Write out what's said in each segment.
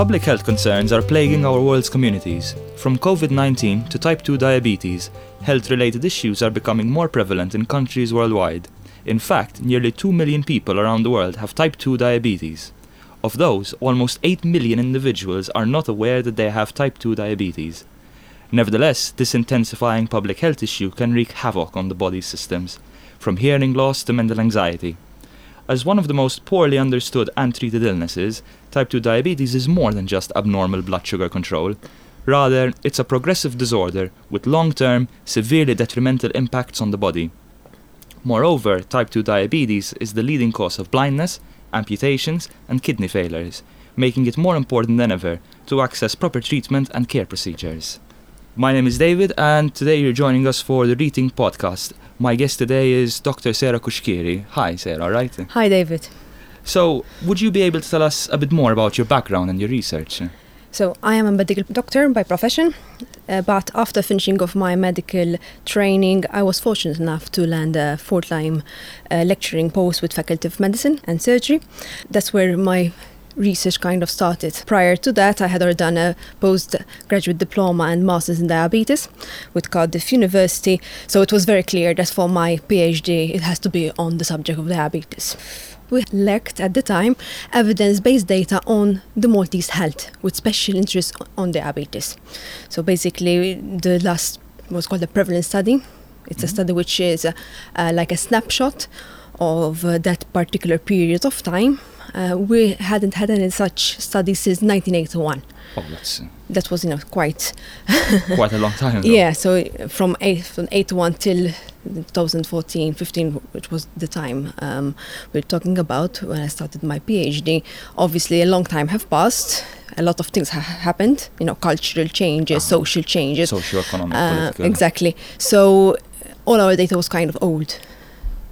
Public health concerns are plaguing our world's communities. From COVID 19 to type 2 diabetes, health related issues are becoming more prevalent in countries worldwide. In fact, nearly 2 million people around the world have type 2 diabetes. Of those, almost 8 million individuals are not aware that they have type 2 diabetes. Nevertheless, this intensifying public health issue can wreak havoc on the body's systems, from hearing loss to mental anxiety. As one of the most poorly understood and treated illnesses, type 2 diabetes is more than just abnormal blood sugar control. Rather, it's a progressive disorder with long term, severely detrimental impacts on the body. Moreover, type 2 diabetes is the leading cause of blindness, amputations, and kidney failures, making it more important than ever to access proper treatment and care procedures. My name is David, and today you're joining us for the Reading podcast. My guest today is Dr. Sarah Cuschieri. Hi, Sarah, right? Hi, David. So, would you be able to tell us a bit more about your background and your research? So, I am a medical doctor by profession, uh, but after finishing of my medical training, I was fortunate enough to land a full-time uh, lecturing post with Faculty of Medicine and Surgery. That's where my research kind of started. Prior to that, I had already done a postgraduate diploma and master's in diabetes with Cardiff University. So it was very clear that for my PhD, it has to be on the subject of diabetes. We lacked at the time evidence based data on the Maltese health with special interest on diabetes. So basically, the last was called a prevalence study. It's mm-hmm. a study which is uh, uh, like a snapshot of uh, that particular period of time uh, we hadn't had any such studies since 1981. Oh, that's uh, that was you know quite quite a long time ago. Yeah, so from eight from 81 till 2014, 15, which was the time um, we're talking about when I started my PhD. Obviously, a long time have passed. A lot of things have happened. You know, cultural changes, uh-huh. social changes, socio-economic, uh, exactly. So all our data was kind of old.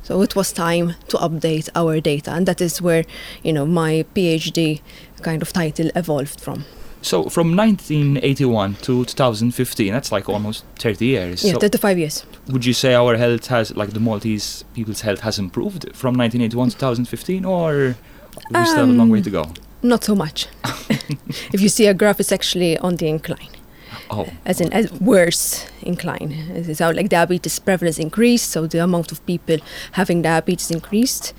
So it was time to update our data, and that is where you know my PhD kind of title evolved from. So from 1981 to 2015, that's like almost 30 years. Yeah, so 35 years. Would you say our health has, like the Maltese people's health has improved from 1981 to 2015, or we um, still have a long way to go? Not so much. if you see a graph, it's actually on the incline. Oh. As in, as worse incline. So, like diabetes prevalence increased, so the amount of people having diabetes increased,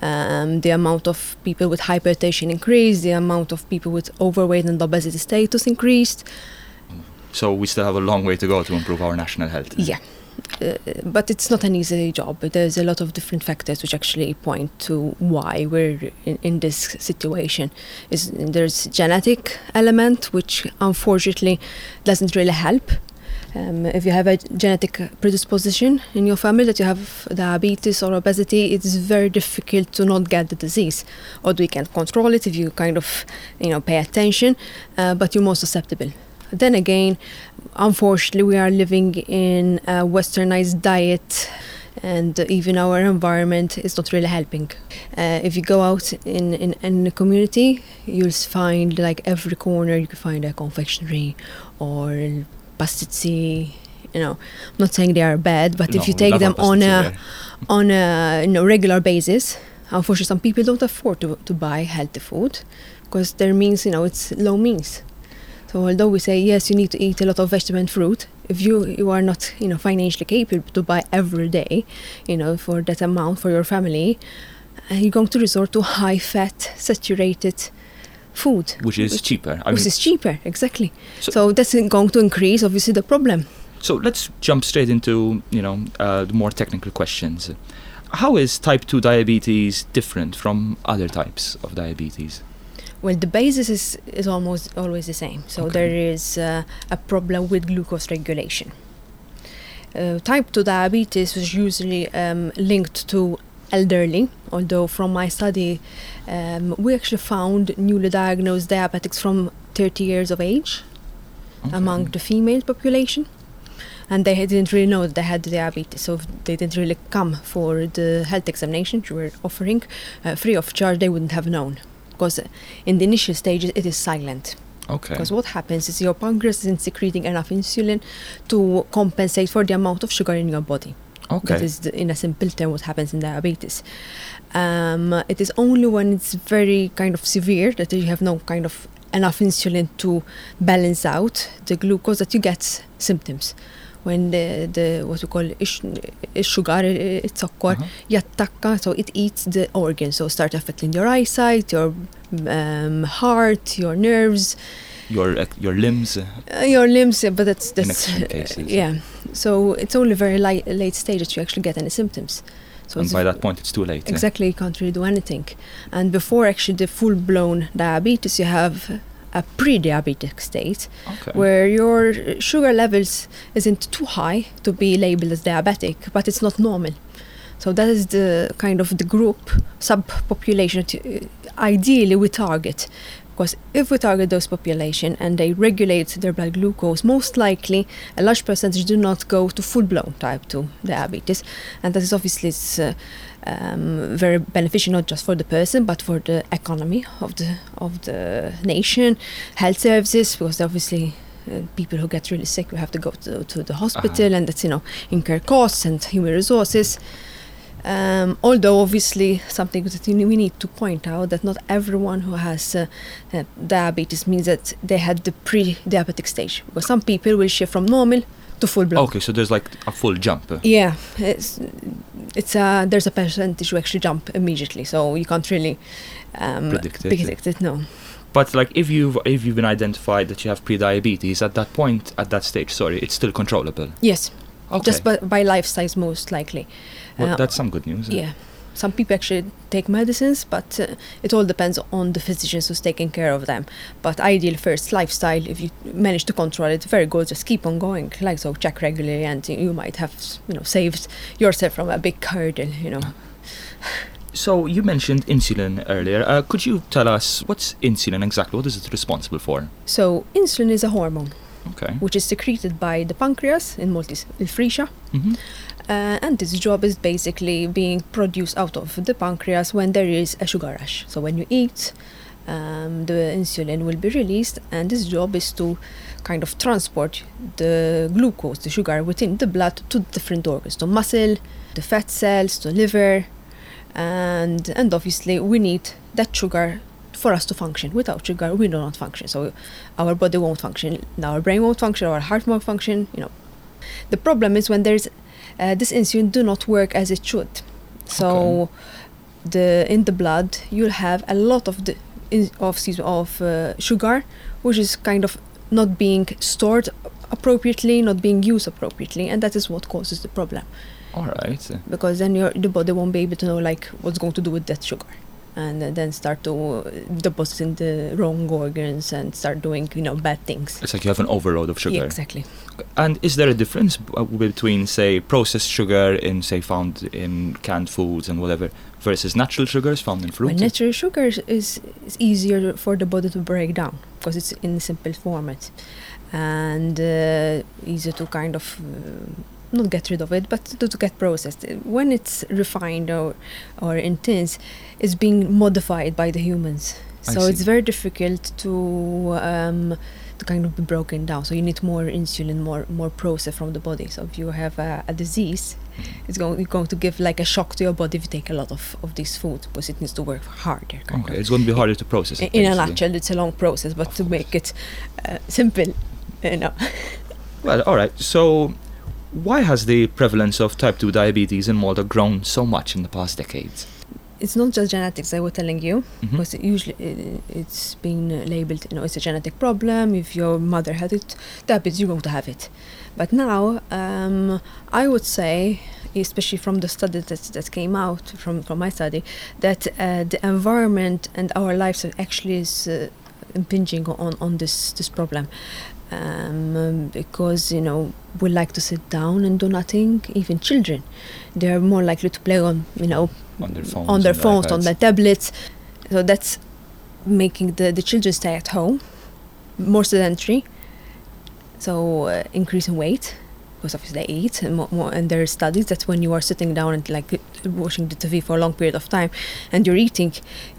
um, the amount of people with hypertension increased, the amount of people with overweight and obesity status increased. So, we still have a long way to go to improve our national health. Yeah. Uh, but it's not an easy job. There's a lot of different factors which actually point to why we're in, in this situation. Is there's genetic element which unfortunately doesn't really help. Um, if you have a genetic predisposition in your family that you have diabetes or obesity, it is very difficult to not get the disease. Although you can control it if you kind of, you know, pay attention, uh, but you're more susceptible. Then again, unfortunately, we are living in a westernized diet and even our environment is not really helping. Uh, if you go out in, in, in the community, you'll find like every corner you can find a confectionery or pastizzi. You know, I'm not saying they are bad, but no, if you take them on a on a you know, regular basis, unfortunately, some people don't afford to, to buy healthy food because their means, you know, it's low means. So although we say yes, you need to eat a lot of vegetable and fruit, if you you are not you know financially capable to buy every day, you know for that amount for your family, uh, you're going to resort to high fat, saturated food, which is which, cheaper. I which mean, is cheaper, exactly. So, so, that's going to increase obviously the problem. So let's jump straight into you know uh, the more technical questions. How is type two diabetes different from other types of diabetes? Well, the basis is, is almost always the same. So okay. there is uh, a problem with glucose regulation. Uh, type 2 diabetes is usually um, linked to elderly, although from my study, um, we actually found newly diagnosed diabetics from 30 years of age okay. among the female population. And they didn't really know that they had diabetes, so they didn't really come for the health examination you were offering uh, free of charge. They wouldn't have known because in the initial stages it is silent. Okay. Because what happens is your pancreas isn't secreting enough insulin to compensate for the amount of sugar in your body. Okay. That is, the, in a simple term, what happens in diabetes. Um, it is only when it's very kind of severe that you have no kind of enough insulin to balance out the glucose that you get symptoms when the, the what we call ish, sugar it's sokkor, Uh-huh. jattakka so it eats the organs so start affecting your eyesight your um, heart your nerves Your ec- your limbs. uh, uh, your limbs yeah, but that's that's uh, cases. yeah so it's only very late, late stage that you actually get any symptoms so and by that point, it's too late. uh. Exactly, you can't really do anything. And before actually the full blown diabetes, you have a pre diabetic state Okay. where your sugar levels isn't too high to be labeled as diabetic, but it's not normal. So that is the kind of the group subpopulation uh, ideally we target. Because if we target those population and they regulate their blood glucose, most likely a large percentage do not go to full-blown type 2 diabetes, and that is obviously it's, uh, um, very beneficial not just for the person but for the economy of the of the nation, health services, because obviously uh, people who get really sick we have to go to, to the hospital and that's you know incur costs and human resources um, although obviously something that we need to point out that not everyone who has uh, uh, diabetes means that they had the pre-diabetic stage because some people will shift from normal to full blown Okay, so there's like a full jump. uh. yeah it's it's a there's a percentage who actually jump immediately so you can't really um, Predict it. predict it no But like if you've if you've been identified that you have pre-diabetes at that point at that stage, sorry, it's still controllable. yes Okay. just by, by lifestyles most likely well, uh, that's some good news. Yeah. Some people actually take medicines, but uh, it all depends on the physicians who's taking care of them. But ideal first lifestyle, if you manage to control it, very good. Just keep on going, like so. Check regularly, and you might have, you know, saved yourself from a big hurdle. You know. So you mentioned insulin earlier. Uh, could you tell us what's insulin exactly? What is it responsible for? So insulin is a hormone Okay. which is secreted by the pancreas in Maltese frixa. hmm Uh, and this job is basically being produced out of the pancreas when there is a sugar rush. So when you eat, um, the insulin will be released, and this job is to kind of transport the glucose, the sugar within the blood to different organs, to muscle, the fat cells, to liver, and and obviously we need that sugar for us to function. Without sugar, we do not function. So our body won't function, our brain won't function, our heart won't function. You know, the problem is when there's uh, this insulin do not work as it should. So the in the blood you'll have a lot of the in, of of uh, sugar, which is kind of not being stored appropriately, not being used appropriately, and that is what causes the problem. All right. Because then your the body won't be able to know like what's going to do with that sugar. And then start to deposit in the wrong organs and start doing, you know, bad things. It's like you have an overload of sugar. Yeah, exactly. And is there a difference uh, between, say, processed sugar in, say, found in canned foods and whatever, versus natural sugars found in fruit? Well, natural sugar is, is, is easier for the body to break down because it's in simple format and uh, easier to kind of uh, not get rid of it, but to, to get processed. When it's refined or or intense, it's being modified by the humans. I So it's very difficult to um, to kind of be broken down. So you need more insulin, more more process from the body. So if you have a, a disease, it's going going to give like a shock to your body if you take a lot of, of this food because it needs to work harder. Kind Okay, of. it's going to be harder to process. In it, in a nutshell, it's a long process, but to make it uh, simple, you know. Well, all right. So, why has the prevalence of type 2 diabetes in Malta grown so much in the past decades? It's not just genetics, I was telling you, Mhm. because it usually uh, it's been labeled, you know, it's a genetic problem. If your mother had it, diabetes, you're going to have it. But now, um, I would say, especially from the study that, that came out from, from my study, that uh, the environment and our lives actually is uh, impinging on, on this, this problem. Um, because you know we like to sit down and do nothing. Even children, they are more likely to play on you know On their phones. on their phones, on their tablets. So that's making the, the children stay at home, more sedentary. So uh, increasing weight, because obviously they eat, and, more, more, and there are studies that when you are sitting down and like watching the TV for a long period of time, and you're eating,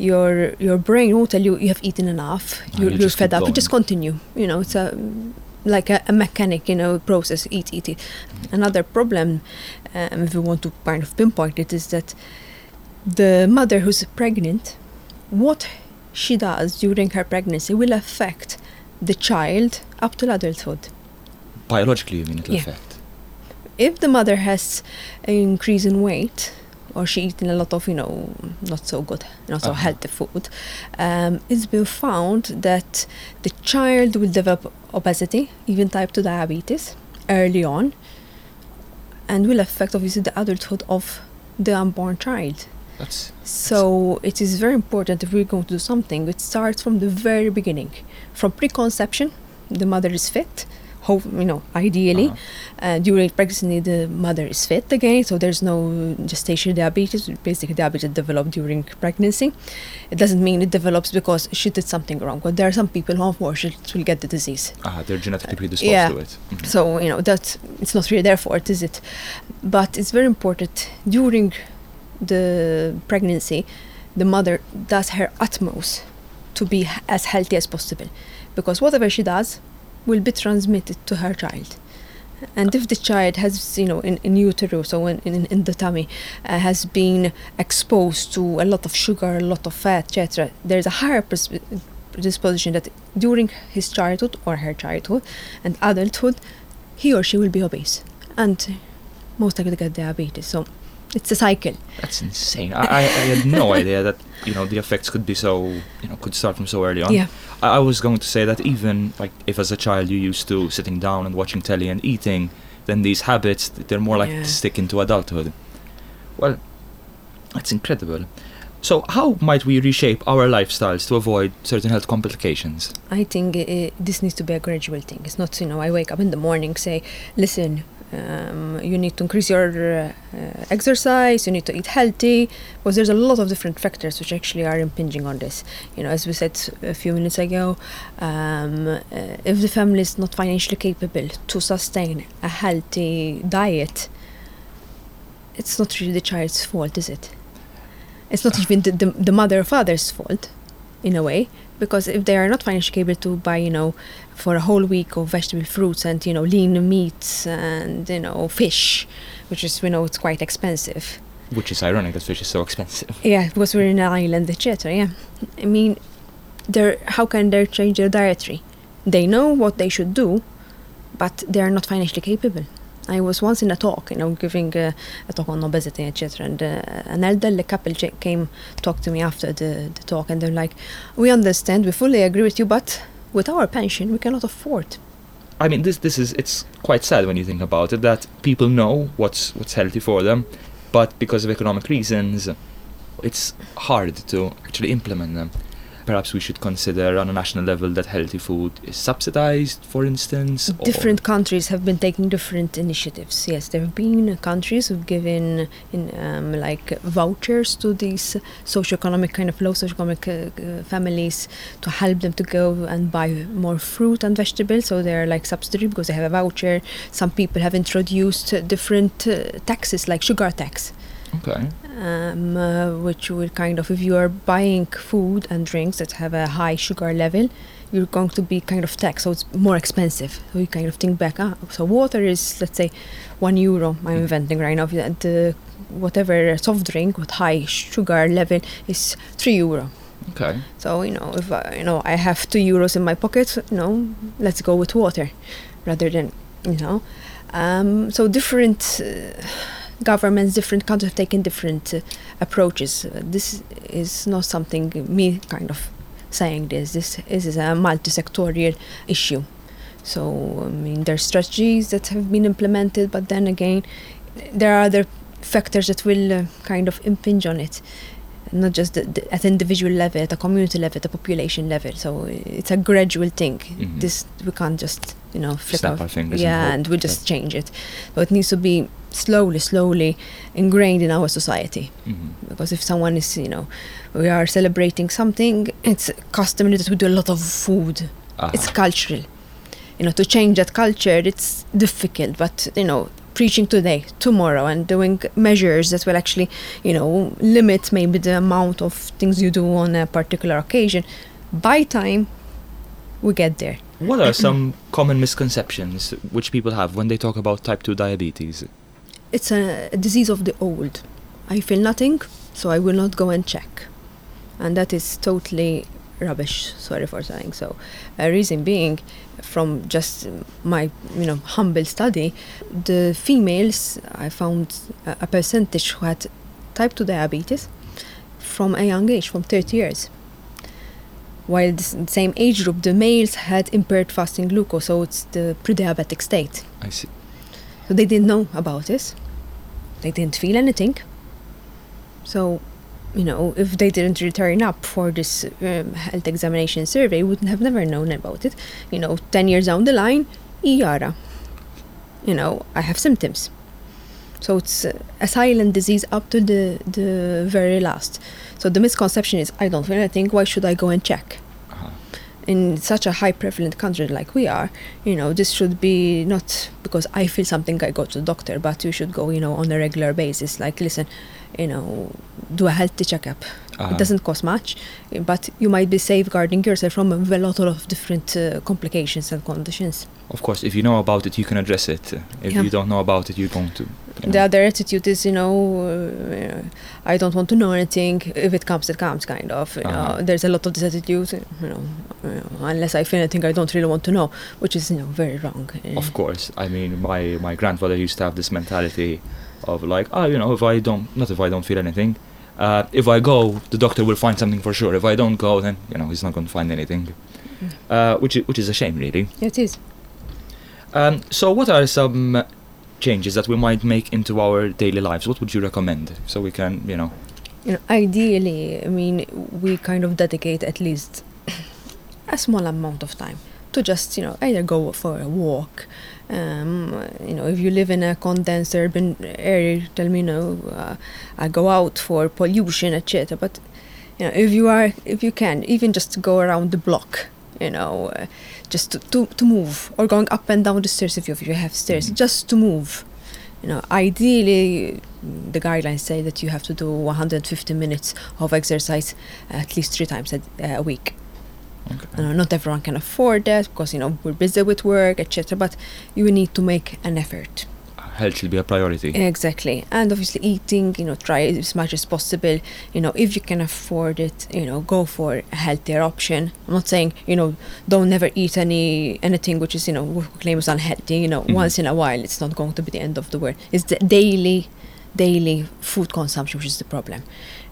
your your brain won't tell you you have eaten enough. Ah, you're you you're fed up. You just continue. You know, it's a like a, a mechanic, you know, process. Eat, eat, eat. Another problem, um, if we want to kind of pinpoint it, is that the mother who's pregnant, what she does during her pregnancy will affect the child up to adulthood. Biologically, you mean it'll Yeah. affect? If the mother has an increase in weight, or she eating a lot of, you know, not so good, not so Uh-huh. healthy food, um, it's been found that the child will develop obesity, even type 2 diabetes, early on, and will affect obviously the adulthood of the unborn child. That's So it is very important if we're going to do something, it starts from the very beginning. From preconception, the mother is fit, hope, you know, ideally. uh-huh. Uh, during pregnancy, the mother is fit again, so there's no gestational diabetes. Basically, diabetes developed during pregnancy. It doesn't mean it develops because she did something wrong, but there are some people who unfortunately will get the disease. Ah, they're genetically predisposed yeah. to it. Mhm. So you know that it's not really their fault, is it? But it's very important during the pregnancy, the mother does her utmost to be as healthy as possible, because whatever she does will be transmitted to her child. And if the child has, you know, in, in utero, so in, in, in the tummy, uh, has been exposed to a lot of sugar, a lot of fat, etc., there's a higher predisposition that during his childhood or her childhood and adulthood, he or she will be obese and most likely get diabetes. So it's a cycle. That's insane. I, I, I had no idea that you know the effects could be so you know could start from so early on. Yeah. I, I was going to say that even like if as a child you used to sitting down and watching telly and eating, then these habits they're more like Yeah. to stick into adulthood. Well, that's incredible. So how might we reshape our lifestyles to avoid certain health complications? I think uh, this needs to be a gradual thing. It's not, you know, I wake up in the morning, say, listen, um, you need to increase your uh, exercise, you need to eat healthy, because there's a lot of different factors which actually are impinging on this. You know, as we said a few minutes ago, um, uh, if the family is not financially capable to sustain a healthy diet, it's not really the child's fault, is it? It's not even the, the, the mother or father's fault, in a way, because if they are not financially capable to buy, you know, for a whole week of vegetable fruits and you know lean meats and you know fish, which is we know it's quite expensive. Which is ironic that fish is so expensive. Yeah, because we're in an island, etc. Yeah, I mean, they're how can they change their dietary? They know what they should do, but they are not financially capable. I was once in a talk, you know, giving uh, a talk on obesity, etc. And uh, an elderly couple came talk to me after the, the talk, and they're like, "We understand, we fully agree with you, but with our pension, we cannot afford." I mean, this this is it's quite sad when you think about it that people know what's what's healthy for them, but because of economic reasons, it's hard to actually implement them. Perhaps we should consider on a national level that healthy food is subsidized, for instance. Different countries have been taking different initiatives. Yes, there have been countries who've given in um, like vouchers to these socioeconomic kind of low socioeconomic uh, uh, families to help them to go and buy more fruit and vegetables. So they're like subsidy because they have a voucher. Some people have introduced different uh, taxes like sugar tax. Okay. Um, uh, which will kind of, if you are buying food and drinks that have a high sugar level, you're going to be kind of taxed, so it's more expensive. So you kind of think back, ah, so water is, let's say, one euro. I'm inventing right now. Uh, whatever soft drink with high sugar level is three euro. Okay. So you know, if I, you know I have two euros in my pocket, you know, let's go with water, rather than you know. Um, so different uh, governments, different countries have taken different uh, approaches. Uh, this is not something me kind of saying this. This, is a multi-sectorial issue. So I mean, there are strategies that have been implemented, but then again, there are other factors that will uh, kind of impinge on it not just the, the, at individual level, at a community level, at a population level. So it's a gradual thing. Mhm. This we can't just you know flip Snap off- our fingers and Yeah, hope and, we just change it. But it needs to be slowly, slowly ingrained in our society. Mhm. Because if someone is, you know, we are celebrating something, it's customary that we do a lot of food. Aha. It's cultural. You know, to change that culture, it's difficult. But you know, preaching today, tomorrow, and doing measures that will actually, you know, limit maybe the amount of things you do on a particular occasion. By time we get there. What are some common misconceptions which people have when they talk about type 2 diabetes? It's a, a disease of the old. I feel nothing, so I will not go and check. And that is totally rubbish. Sorry for saying so. A reason being, from just my you know humble study, the females I found a, a percentage who had type 2 diabetes from a young age, from 30 years. While the same age group, the males had impaired fasting glucose, so it's the pre-diabetic state. I see. So they didn't know about this. They didn't feel anything. So, you know, if they didn't return up for this um, health examination survey, wouldn't have never known about it. You know, 10 years down the line, Iara. You know, I have symptoms. So it's a silent disease up to the, the very last. So the misconception is, I don't feel anything, why should I go and check? In such a high prevalent country like we are, you know, this should be not because I feel something, I go to the doctor, but you should go, you know, on a regular basis. Like, listen, you know, do a healthy checkup. Uh-huh. It doesn't cost much, but you might be safeguarding yourself from a lot of different uh, complications and conditions. Of course, if you know about it, you can address it. If Yeah. you don't know about it, you're going to. you The other attitude is, you know, uh, I don't want to know anything. If it comes, it comes, kind of. You Uh-huh. know, there's a lot of this attitude. You know, you know, unless I feel anything, I don't really want to know, which is, you know, very wrong. Uh, Of course, I mean, my my grandfather used to have this mentality of like, oh, you know, if I don't, not if I don't feel anything. Uh, if I go, the doctor will find something for sure. If I don't go, then you know he's not going to find anything, uh, which is, which is a shame, really. It is. Um, so, what are some changes that we might make into our daily lives? What would you recommend so we can, you know? You know, ideally, I mean, we kind of dedicate at least a small amount of time to just, you know, either go for a walk. Um, you know, if you live in a condensed urban area, tell me, you know, uh, I go out for pollution, etc. But you know, if you are, if you can, even just go around the block, you know, uh, just to, to, to move, or going up and down the stairs if you, if you have stairs, Mhm. just to move. You know, ideally, the guidelines say that you have to do 150 minutes of exercise at least three times a, a week. Okay. Know, not everyone can afford that because you know we're busy with work, etc. But you need to make an effort. Health should be a priority. Exactly, and obviously eating. You know, try as much as possible. You know, if you can afford it, you know, go for a healthier option. I'm not saying you know don't never eat any anything which is you know claims unhealthy. You know, Mhm. once in a while, it's not going to be the end of the world. It's the daily, daily food consumption which is the problem.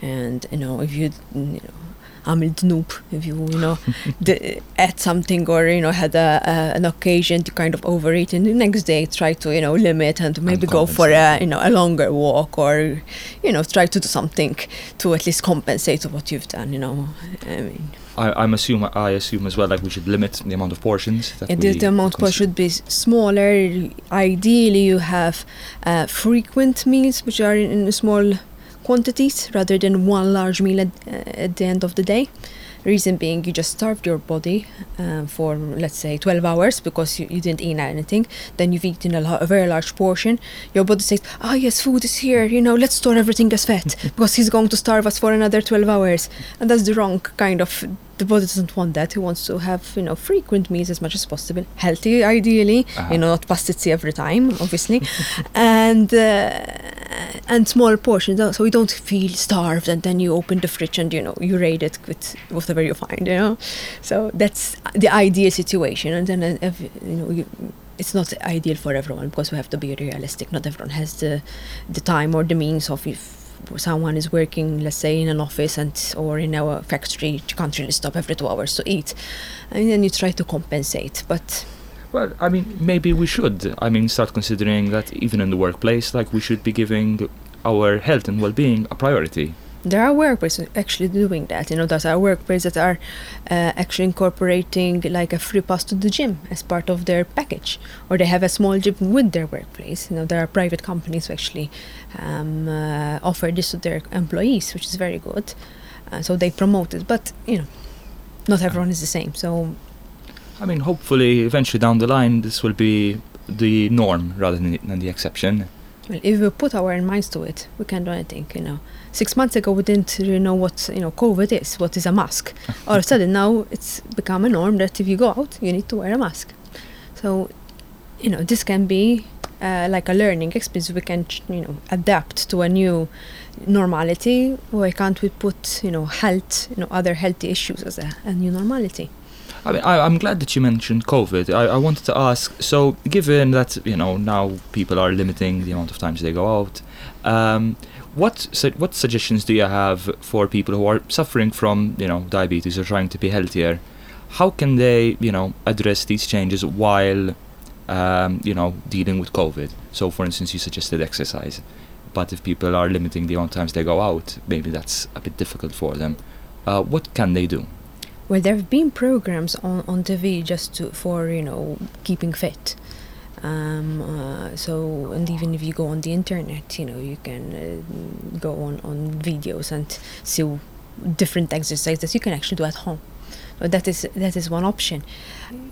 And you know, if you you know għamilt noob, if you, you know, add something or, you know, had a, an occasion to kind of overeat and the next day try to, you know, limit and maybe go for a, you know, a longer walk or, you know, try to do something to at least compensate what you've done, you know. I mean. I, am assume I assume as well like we should limit the amount of portions. That yeah, the, the amount portion should be smaller. Ideally, you have uh, frequent meals, which are in, in small quantities rather than one large meal at, uh, at the end of the day. Reason being, you just starved your body um, for let's say 12 hours because you, you didn't eat anything. Then you've eaten a, lo- a very large portion. Your body says, "Ah, yes, food is here. You know, let's store everything as fat because he's going to starve us for another 12 hours." And that's the wrong kind of. The body doesn't want that. He wants to have you know frequent meals as much as possible, healthy ideally. Uh-huh. You know, not pastizzi every time, obviously, and uh, and small portions so you don't feel starved. And then you open the fridge and you know you raid it with whatever you find. You know, so that's the ideal situation. And then uh, if, you know you. It's not ideal for everyone because we have to be realistic. Not everyone has the the time or the means of if someone is working, let's say, in an office and or in our factory, you can't really stop every two hours to eat, and then you try to compensate. But Well, I mean, maybe we should. I mean, start considering that even in the workplace, like we should be giving our health and well-being a priority. There are workplaces actually doing that. You know, there are workplaces that are uh, actually incorporating like a free pass to the gym as part of their package, or they have a small gym with their workplace. You know, there are private companies who actually um, uh, offer this to their employees, which is very good. Uh, so they promote it, but you know, not everyone is the same. So I mean, hopefully, eventually down the line, this will be the norm rather than the, than the exception. Well, if we put our minds to it, we can do anything. You know, six months ago we didn't really know what you know COVID is, what is a mask. All of a sudden now it's become a norm that if you go out, you need to wear a mask. So, you know, this can be uh, like a learning experience, we can you know adapt to a new normality. Why can't we put you know health, you know other healthy issues as a, a new normality? I mean, I, I'm glad that you mentioned COVID. I, I wanted to ask. So, given that you know now people are limiting the amount of times they go out, um, what what suggestions do you have for people who are suffering from you know diabetes or trying to be healthier? How can they you know address these changes while um, you know dealing with COVID? So, for instance, you suggested exercise, but if people are limiting the amount of times they go out, maybe that's a bit difficult for them. Uh, what can they do? Well, there have been programs on, on TV just to, for you know keeping fit. Um, uh, so and even if you go on the internet, you know you can uh, go on on videos and see different exercises you can actually do at home. So that is that is one option.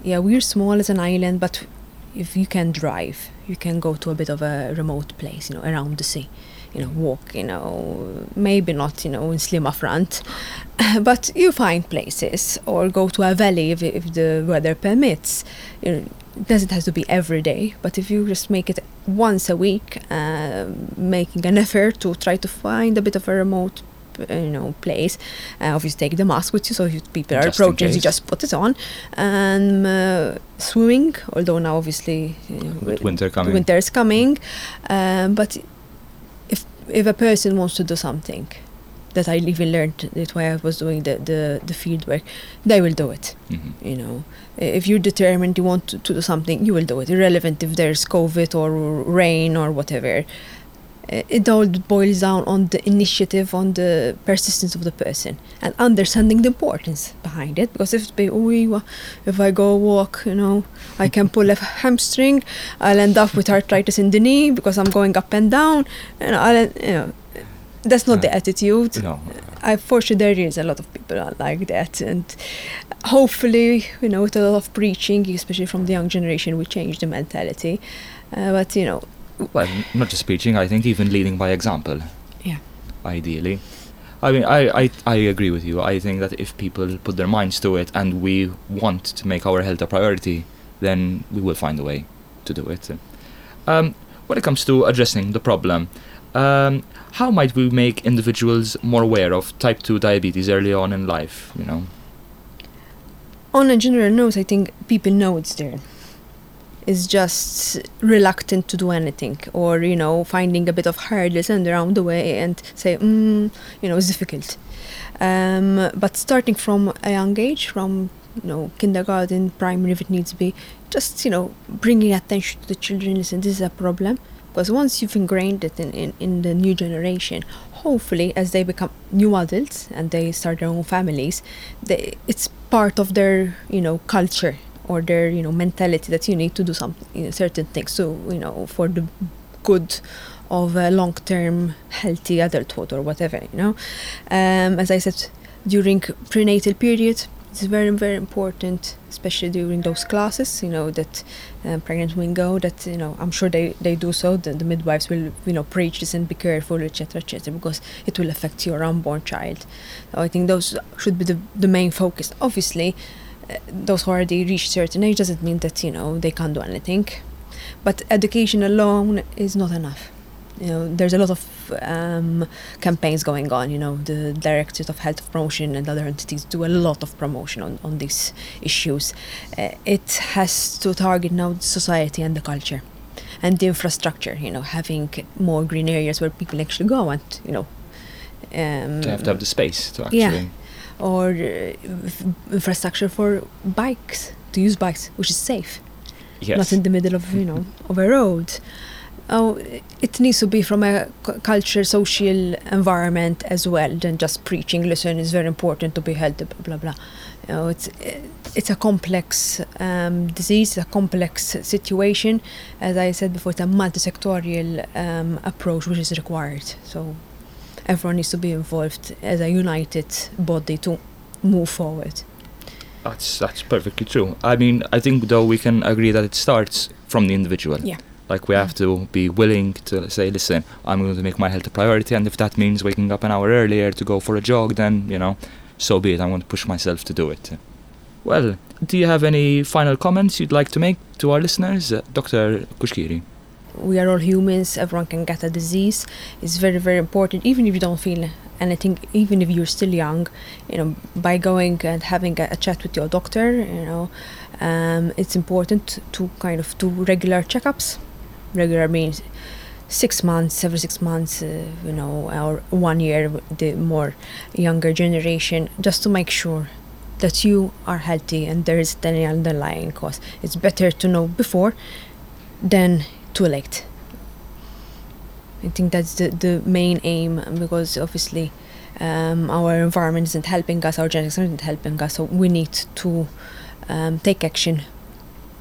Yeah, we're small as an island, but if you can drive, you can go to a bit of a remote place, you know, around the sea you know, walk, you know, maybe not, you know, in Sliema front, but you find places or go to a valley if, if the weather permits. You know, it doesn't have to be every day, but if you just make it once a week, uh, making an effort to try to find a bit of a remote you know place uh, obviously take the mask with you so if people are approaching you just put it on and uh, swimming although now obviously you know, winter coming. winter is coming um, but if a person wants to do something that I even learned that way I was doing the, the, the field work, they will do it. Mhm. You know, if you're determined you want to, to do something, you will do it, irrelevant if there's COVID or rain or whatever. Uh, It all boils down on the initiative, on the persistence of the person, and understanding the importance behind it. Because if oh, if I go walk, you know, I can pull a hamstring, I'll end up with arthritis in the knee because I'm going up and down, and I'll, you know, that's not the Uh, attitude. No. I for there is a lot of people are like that, and hopefully, you know, with a lot of preaching, especially from the young generation, we change the mentality. Uh, but you know, Well, not just preaching, I think even leading by example. Yeah. Ideally. I mean, I, I, I agree with you. I think that if people put their minds to it and we want to make our health a priority, then we will find a way to do it. Um, when it comes to addressing the problem, um, how might we make individuals more aware of type 2 diabetes early on in life, you know? on a general note, I think people know it's there. It's just reluctant to do anything, or you know, finding a bit of hurdles and around the way, and say, mm, you know, it's difficult. Um, but starting from a young age, from you know, kindergarten, primary, if it needs to be, just you know, bringing attention to the children. Listen, this is a problem. Because once you've ingrained it in, in, in the new generation, hopefully, as they become new adults and they start their own families, they, it's part of their you know culture or their you know mentality that you need to do something you know, certain things. So you know for the good of a long-term healthy adulthood or whatever you know. Um, as i said during prenatal period it's very very important especially during those classes you know that um, pregnant women go that you know i'm sure they, they do so the, the midwives will you know preach this and be careful etc etc because it will affect your unborn child. So i think those should be the, the main focus. Obviously those who already reach certain age doesn't mean that you know they can't do anything but education alone is not enough you know there's a lot of um, campaigns going on you know the directorate of health promotion and other entities do a lot of promotion on, on these issues uh, it has to target now society and the culture and the infrastructure you know having more green areas where people actually go and you know um, To have to have the space to actually. Yeah. Or uh, infrastructure for bikes to use bikes which is safe. Yes. not in the middle of you know of a road. Oh it needs to be from a cu- culture social environment as well than just preaching listen it's very important to be healthy blah blah blah. You know it's it's a complex um, disease a complex situation. As i said before it's a multi-sectorial um, approach which is required. So everyone needs to be involved as a united body to move forward That's that's perfectly true. I mean, I think though we can agree that it starts from the individual. Yeah. Like we have to be willing to say, listen, I'm going to make my health a priority, and if that means waking up an hour earlier to go for a jog, then you know, so be it. I'm going to push myself to do it. Well, do you have any final comments you'd like to make to our listeners, uh, Dr. Cuschieri? We are all humans, everyone can get a disease. It's very, very important, even if you don't feel anything, even if you're still young, you know, by going and having a, a chat with your doctor, you know, um, it's important to kind of do regular checkups. Regular means six months, every six months, uh, you know, or one year, the more younger generation, just to make sure that you are healthy and there is any underlying cause. It's better to know before than too late. I think that's the, the main aim because obviously um, our environment isn't helping us, our genetics aren't helping us, so we need to um, take action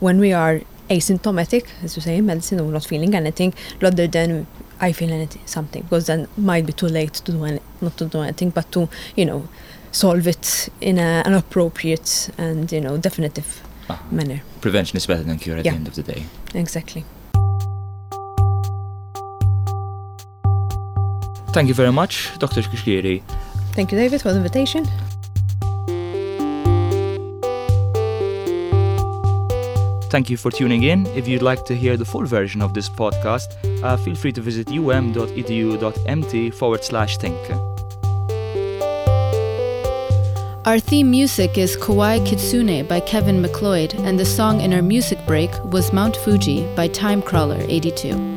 when we are asymptomatic, as you say in medicine, or not feeling anything, rather than I feel anything, something, because then it might be too late to do any, not to do anything, but to, you know, solve it in a, an appropriate and, you know, definitive Ah. manner. Prevention is better than cure at Yeah. the end of the day. Exactly. Thank you very much, Dr. Cuschieri. Thank you, David, for the invitation. Thank you for tuning in. If you'd like to hear the full version of this podcast, uh, feel free to visit um.edu.mt forward slash think. Our theme music is Kawaii Kitsune by Kevin MacLeod, and the song in our music break was Mount Fuji by Timecrawler 82.